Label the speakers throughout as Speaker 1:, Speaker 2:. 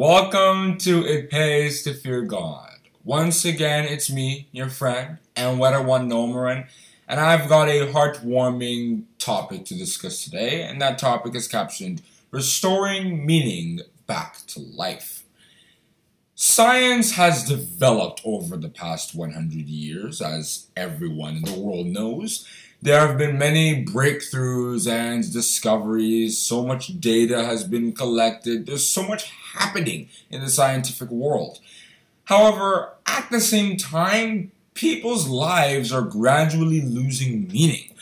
Speaker 1: Welcome to It Pays to Fear God. Once again, it's me, your friend, and Weather One Nomarin, and I've got a heartwarming topic to discuss today, and that topic is captioned Restoring Meaning Back to Life. Science has developed over the past 100 years, as everyone in the world knows, there have been many breakthroughs and discoveries. So much data has been collected. There's so much happening in the scientific world. However, at the same time, people's lives are gradually losing meaning.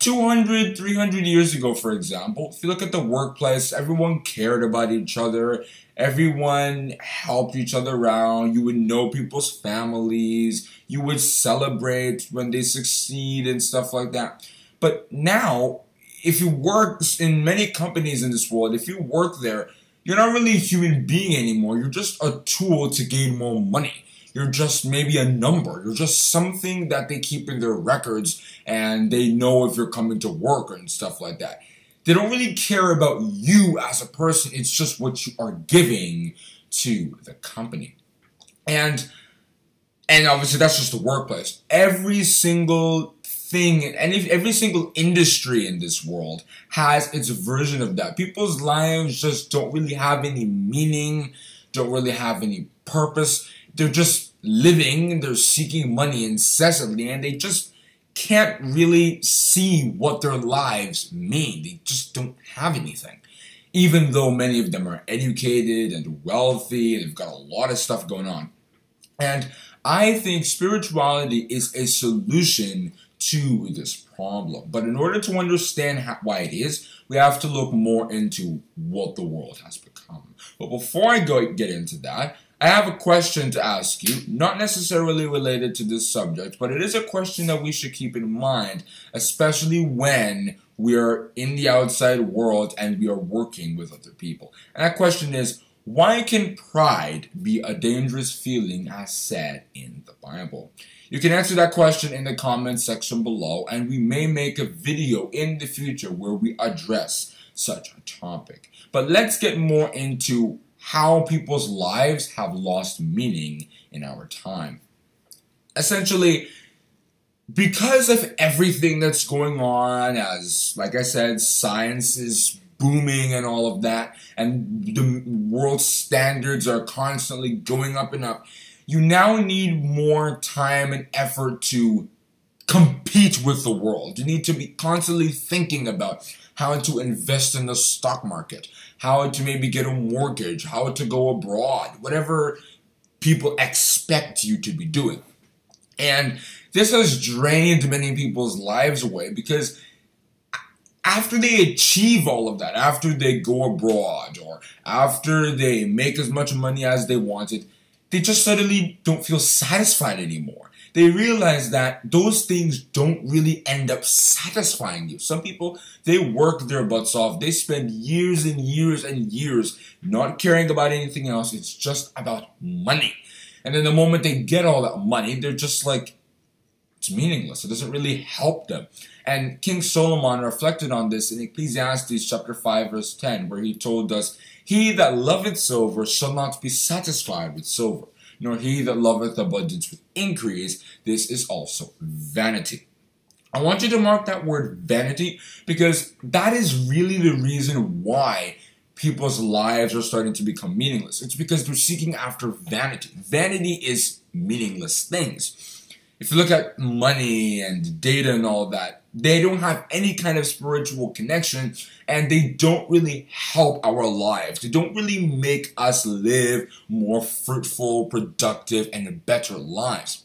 Speaker 1: 200, 300 years ago, for example, if you look at the workplace, everyone cared about each other. Everyone helped each other out. You would know people's families. You would celebrate when they succeed and stuff like that. But now, if you work in many companies in this world, if you work there, you're not really a human being anymore. You're just a tool to gain more money. You're just maybe a number. You're just something that they keep in their records and they know if you're coming to work and stuff like that. They don't really care about you as a person. It's just what you are giving to the company. And and obviously that's just the workplace. Every single thing and every single industry in this world has its version of that. People's lives just don't really have any meaning, don't really have any purpose. They're just living, they're seeking money incessantly, and they just can't really see what their lives mean. They just don't have anything. Even though many of them are educated and wealthy and they've got a lot of stuff going on. And I think spirituality is a solution to this problem. But in order to understand how, why it is, we have to look more into what the world has become. But before I go get into that, I have a question to ask you, not necessarily related to this subject, but it is a question that we should keep in mind, especially when we are in the outside world and we are working with other people. And that question is, why can pride be a dangerous feeling as said in the Bible? You can answer that question in the comments section below, and we may make a video in the future where we address such a topic. But let's get more into how people's lives have lost meaning in our time. Essentially, because of everything that's going on, as, like I said, science is booming and all of that, and the world standards are constantly going up and up, you now need more time and effort to compete with the world. You need to be constantly thinking about how to invest in the stock market, how to maybe get a mortgage, how to go abroad, whatever people expect you to be doing. And this has drained many people's lives away because after they achieve all of that, after they go abroad or after they make as much money as they wanted, they just suddenly don't feel satisfied anymore they realize that those things don't really end up satisfying you. Some people, they work their butts off. They spend years and years and years not caring about anything else. It's just about money. And then the moment they get all that money, they're just like, it's meaningless. It doesn't really help them. And King Solomon reflected on this in Ecclesiastes chapter 5 verse 10 where he told us, He that loveth silver shall not be satisfied with silver nor he that loveth abundance with increase. This is also vanity. I want you to mark that word vanity because that is really the reason why people's lives are starting to become meaningless. It's because they're seeking after vanity. Vanity is meaningless things. If you look at money and data and all that, they don't have any kind of spiritual connection and they don't really help our lives. They don't really make us live more fruitful, productive, and better lives.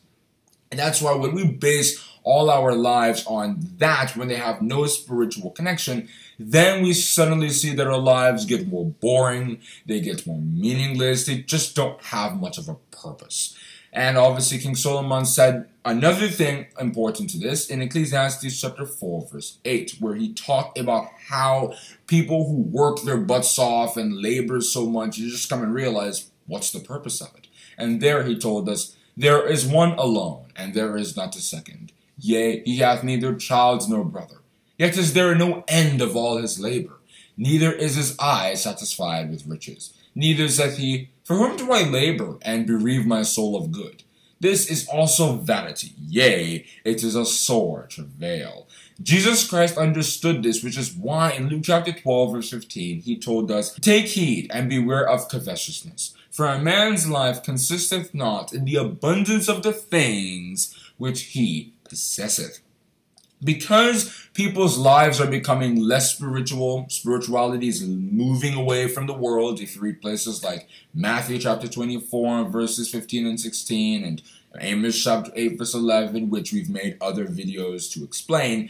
Speaker 1: And that's why when we base all our lives on that, when they have no spiritual connection, then we suddenly see that our lives get more boring, they get more meaningless, they just don't have much of a purpose. And obviously, King Solomon said another thing important to this in Ecclesiastes chapter 4, verse 8, where he talked about how people who work their butts off and labor so much, you just come and realize what's the purpose of it. And there he told us, There is one alone, and there is not a second. Yea, he hath neither child nor brother. Yet is there no end of all his labor, neither is his eye satisfied with riches. Neither saith he, For whom do I labor and bereave my soul of good? This is also vanity. Yea, it is a sore travail. Jesus Christ understood this, which is why in Luke chapter 12, verse 15, he told us, Take heed and beware of covetousness. For a man's life consisteth not in the abundance of the things which he possesseth. Because people's lives are becoming less spiritual, spirituality is moving away from the world. If you read places like Matthew chapter 24, verses 15 and 16, and Amos chapter 8, verse 11, which we've made other videos to explain,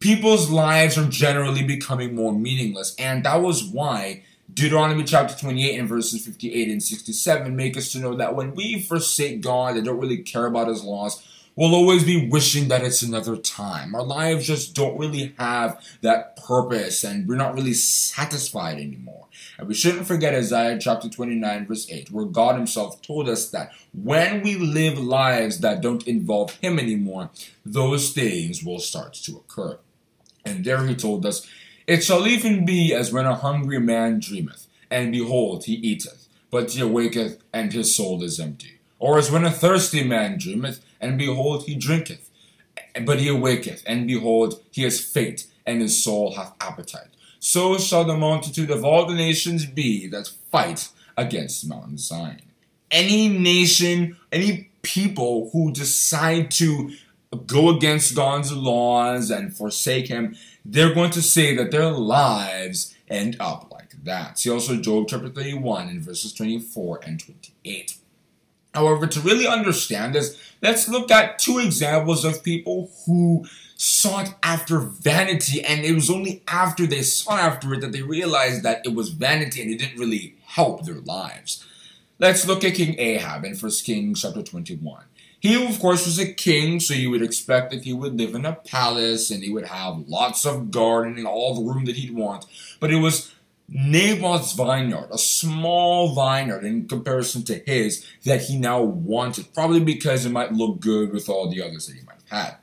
Speaker 1: people's lives are generally becoming more meaningless. And that was why Deuteronomy chapter 28 and verses 58 and 67 make us to know that when we forsake God and don't really care about his laws, we'll always be wishing that it's another time. Our lives just don't really have that purpose and we're not really satisfied anymore. And we shouldn't forget Isaiah chapter 29 verse 8 where God himself told us that when we live lives that don't involve him anymore, those things will start to occur. And there he told us, It shall even be as when a hungry man dreameth, and behold, he eateth, but he awaketh, and his soul is empty. Or as when a thirsty man dreameth, and behold, he drinketh. But he awaketh, and behold, he is faint, and his soul hath appetite. So shall the multitude of all the nations be that fight against Mount Zion. Any nation, any people who decide to go against God's laws and forsake Him, they're going to say that their lives end up like that. See also Job chapter 31 and verses 24 and 28. However, to really understand this, let's look at two examples of people who sought after vanity, and it was only after they sought after it that they realized that it was vanity and it didn't really help their lives. Let's look at King Ahab in 1 Kings chapter 21. He, of course, was a king, so you would expect that he would live in a palace and he would have lots of gardening, all the room that he'd want. But it was Naboth's vineyard, a small vineyard in comparison to his, that he now wanted, probably because it might look good with all the others that he might have had.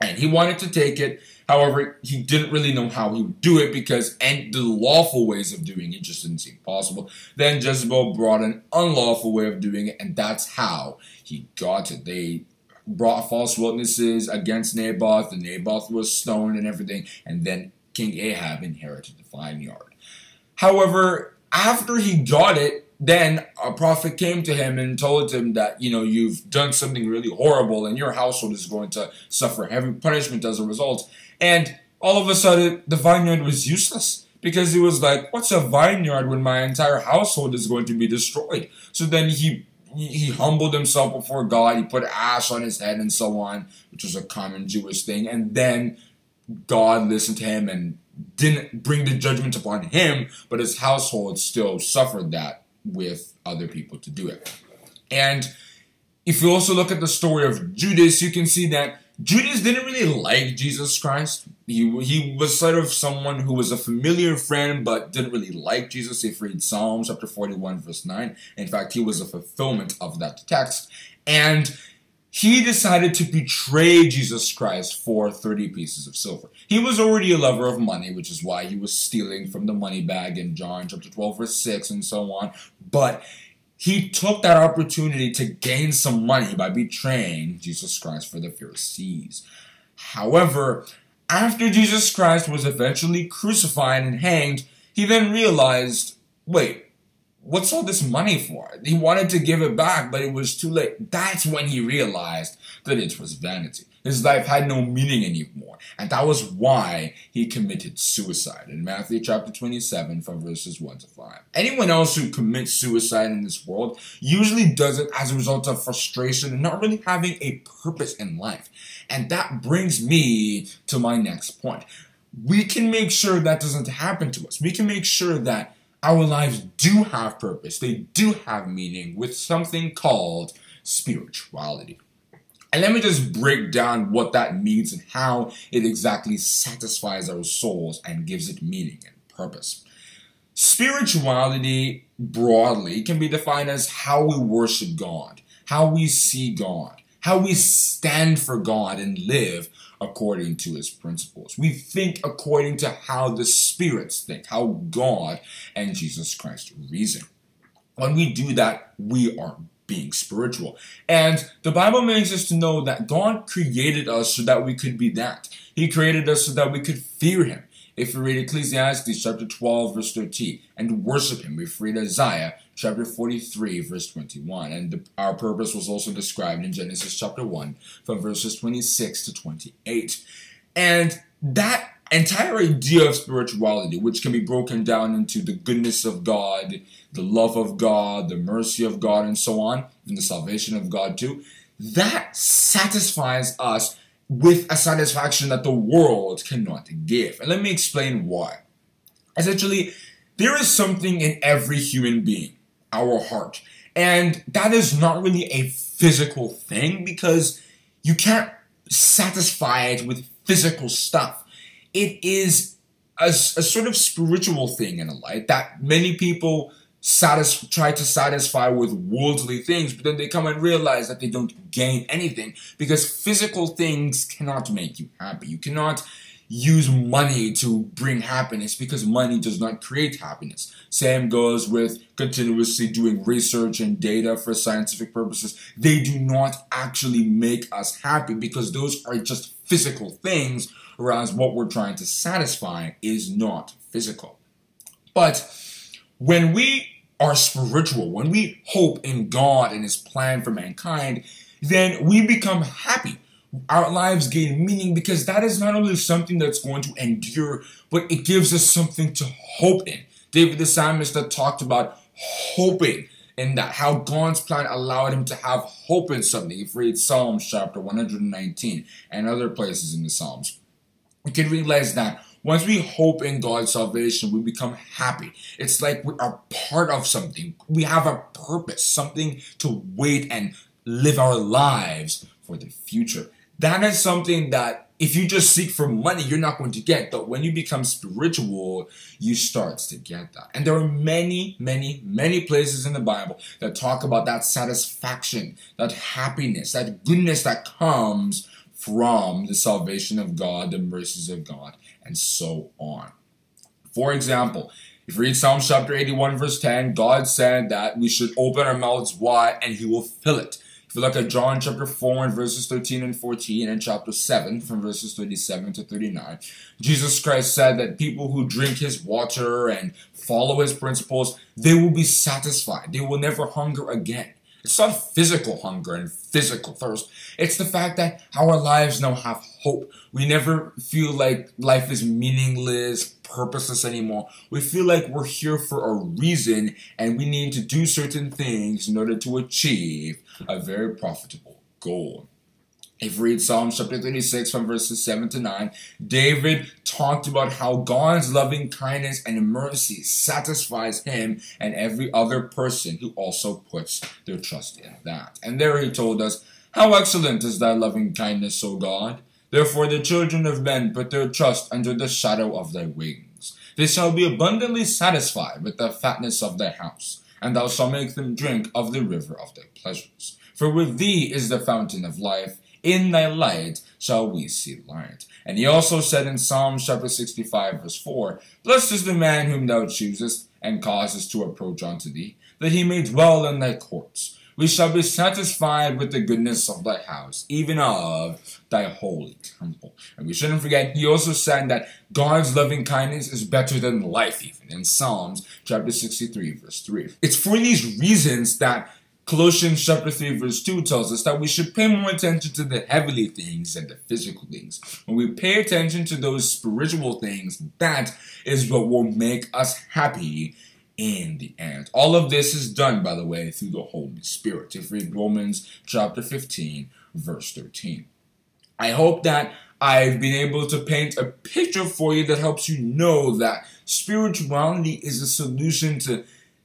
Speaker 1: And he wanted to take it. However, he didn't really know how he would do it because and the lawful ways of doing it just didn't seem possible. Then Jezebel brought an unlawful way of doing it, and that's how he got it. They brought false witnesses against Naboth, and Naboth was stoned and everything, and then King Ahab inherited the vineyard. However, after he got it, then a prophet came to him and told him that, you know, you've done something really horrible and your household is going to suffer heavy punishment as a result. And all of a sudden, the vineyard was useless because he was like, what's a vineyard when my entire household is going to be destroyed? So then he he humbled himself before God. He put ash on his head and so on, which was a common Jewish thing. And then God listened to him and didn't bring the judgment upon him, but his household still suffered that with other people to do it. And if you also look at the story of Judas, you can see that Judas didn't really like Jesus Christ. He, he was sort of someone who was a familiar friend but didn't really like Jesus. If you read Psalms chapter 41, verse 9, in fact, he was a fulfillment of that text. And he decided to betray Jesus Christ for 30 pieces of silver. He was already a lover of money, which is why he was stealing from the money bag in John chapter 12, verse 6, and so on. But he took that opportunity to gain some money by betraying Jesus Christ for the Pharisees. However, after Jesus Christ was eventually crucified and hanged, he then realized wait, what's all this money for? He wanted to give it back, but it was too late. That's when he realized that it was vanity. His life had no meaning anymore. And that was why he committed suicide in Matthew chapter 27 from verses 1 to 5. Anyone else who commits suicide in this world usually does it as a result of frustration and not really having a purpose in life. And that brings me to my next point. We can make sure that doesn't happen to us. We can make sure that our lives do have purpose, they do have meaning with something called spirituality. And let me just break down what that means and how it exactly satisfies our souls and gives it meaning and purpose. Spirituality, broadly, can be defined as how we worship God, how we see God, how we stand for God and live according to his principles. We think according to how the spirits think, how God and Jesus Christ reason. When we do that, we are being spiritual. And the Bible makes us to know that God created us so that we could be that. He created us so that we could fear Him. If we read Ecclesiastes chapter 12, verse 13, and worship Him, if we read Isaiah chapter 43, verse 21. And the, our purpose was also described in Genesis chapter 1, from verses 26 to 28. And that entire idea of spirituality, which can be broken down into the goodness of God, the love of God, the mercy of God, and so on, and the salvation of God too, that satisfies us with a satisfaction that the world cannot give. And let me explain why. Essentially, there is something in every human being, our heart, and that is not really a physical thing because you can't satisfy it with physical stuff it is a, a sort of spiritual thing in a light that many people satis- try to satisfy with worldly things, but then they come and realize that they don't gain anything because physical things cannot make you happy. You cannot use money to bring happiness because money does not create happiness. Same goes with continuously doing research and data for scientific purposes. They do not actually make us happy because those are just physical things whereas what we're trying to satisfy is not physical. But when we are spiritual, when we hope in God and His plan for mankind, then we become happy. Our lives gain meaning because that is not only something that's going to endure, but it gives us something to hope in. David the psalmist talked about hoping in that, how God's plan allowed him to have hope in something. If you read Psalms chapter 119 and other places in the Psalms we can realize that once we hope in God's salvation, we become happy. It's like we are part of something. We have a purpose, something to wait and live our lives for the future. That is something that if you just seek for money, you're not going to get. But when you become spiritual, you start to get that. And there are many, many, many places in the Bible that talk about that satisfaction, that happiness, that goodness that comes from the salvation of God, the mercies of God, and so on. For example, if you read Psalm chapter 81, verse 10, God said that we should open our mouths wide and he will fill it. If you look at John chapter 4 and verses 13 and 14 and chapter 7 from verses 37 to 39, Jesus Christ said that people who drink his water and follow his principles, they will be satisfied. They will never hunger again. It's not physical hunger and physical thirst. It's the fact that our lives now have hope. We never feel like life is meaningless, purposeless anymore. We feel like we're here for a reason and we need to do certain things in order to achieve a very profitable goal. If you read Psalms chapter 36 from verses 7 to 9, David talked about how God's loving kindness and mercy satisfies him and every other person who also puts their trust in that. And there he told us, How excellent is thy loving kindness, O God! Therefore the children of men put their trust under the shadow of thy wings. They shall be abundantly satisfied with the fatness of thy house, and thou shalt make them drink of the river of thy pleasures. For with thee is the fountain of life, in thy light shall we see light. And he also said in Psalm chapter 65 verse 4, Blessed is the man whom thou choosest and causest to approach unto thee, that he may dwell in thy courts. We shall be satisfied with the goodness of thy house, even of thy holy temple. And we shouldn't forget, he also said that God's loving kindness is better than life, even in Psalms chapter 63, verse 3. It's for these reasons that Colossians chapter 3 verse 2 tells us that we should pay more attention to the heavenly things than the physical things. When we pay attention to those spiritual things, that is what will make us happy in the end. All of this is done, by the way, through the Holy Spirit. If read Romans chapter 15 verse 13. I hope that I've been able to paint a picture for you that helps you know that spirituality is a solution to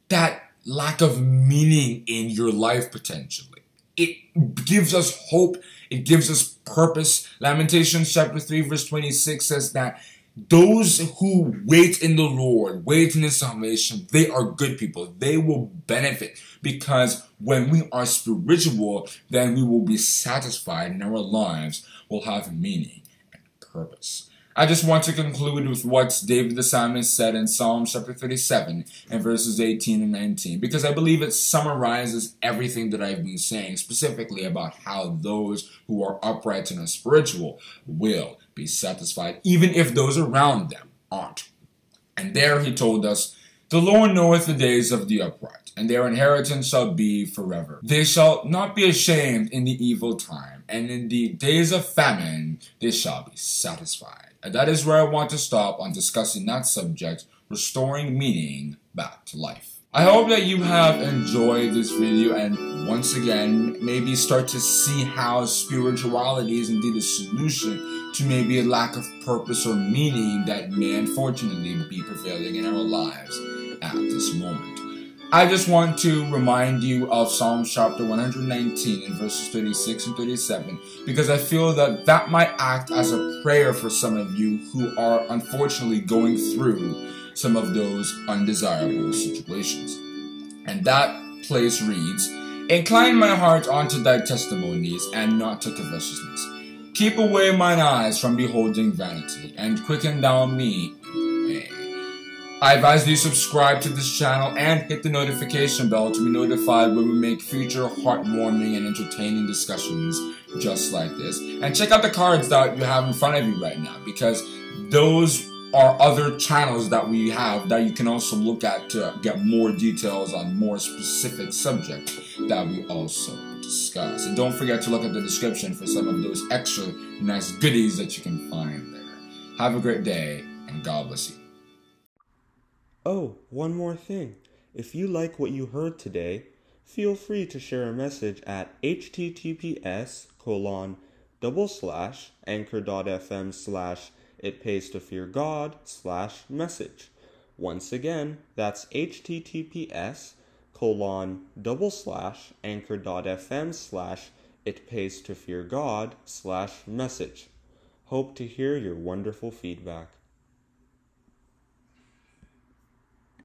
Speaker 1: that lack of meaning in your life potentially. It gives us hope. It gives us purpose. Lamentations chapter 3 verse 26 says that those who wait in the Lord, wait in His salvation, they are good people. They will benefit because when we are spiritual, then we will be satisfied and our lives will have meaning and purpose. I just want to conclude with what David the psalmist said in Psalm chapter 37 and verses 18 and 19, because I believe it summarizes everything that I've been saying, specifically about how those who are upright and are spiritual will be satisfied, even if those around them aren't. And there he told us, The Lord knoweth the days of the upright, and their inheritance shall be forever. They shall not be ashamed in the evil time, and in the days of famine they shall be satisfied. And that is where I want to stop on discussing that subject, restoring meaning back to life. I hope that you have enjoyed this video and once again maybe start to see how spirituality is indeed a solution to maybe a lack of purpose or meaning that may unfortunately be prevailing in our lives at this moment. I just want to remind you of Psalm chapter 119 in verses 36 and 37 because I feel that that might act as a prayer for some of you who are unfortunately going through some of those undesirable situations. And that place reads, Incline my heart unto thy testimonies and not to covetousness. Keep away mine eyes from beholding vanity, and quicken down me I advise you subscribe to this channel and hit the notification bell to be notified when we make future heartwarming and entertaining discussions just like this. And check out the cards that you have in front of you right now because those are other channels that we have that you can also look at to get more details on more specific subjects that we also discuss. And don't forget to look at the description for some of those extra nice goodies that you can find there. Have a great day and God bless you.
Speaker 2: Oh, one more thing. If you like what you heard today, feel free to share a message at https colon double slash anchor.fm slash it pays to fear God slash message. Once again, that's https colon double slash anchor.fm slash it pays to fear God slash message. Hope to hear your wonderful feedback.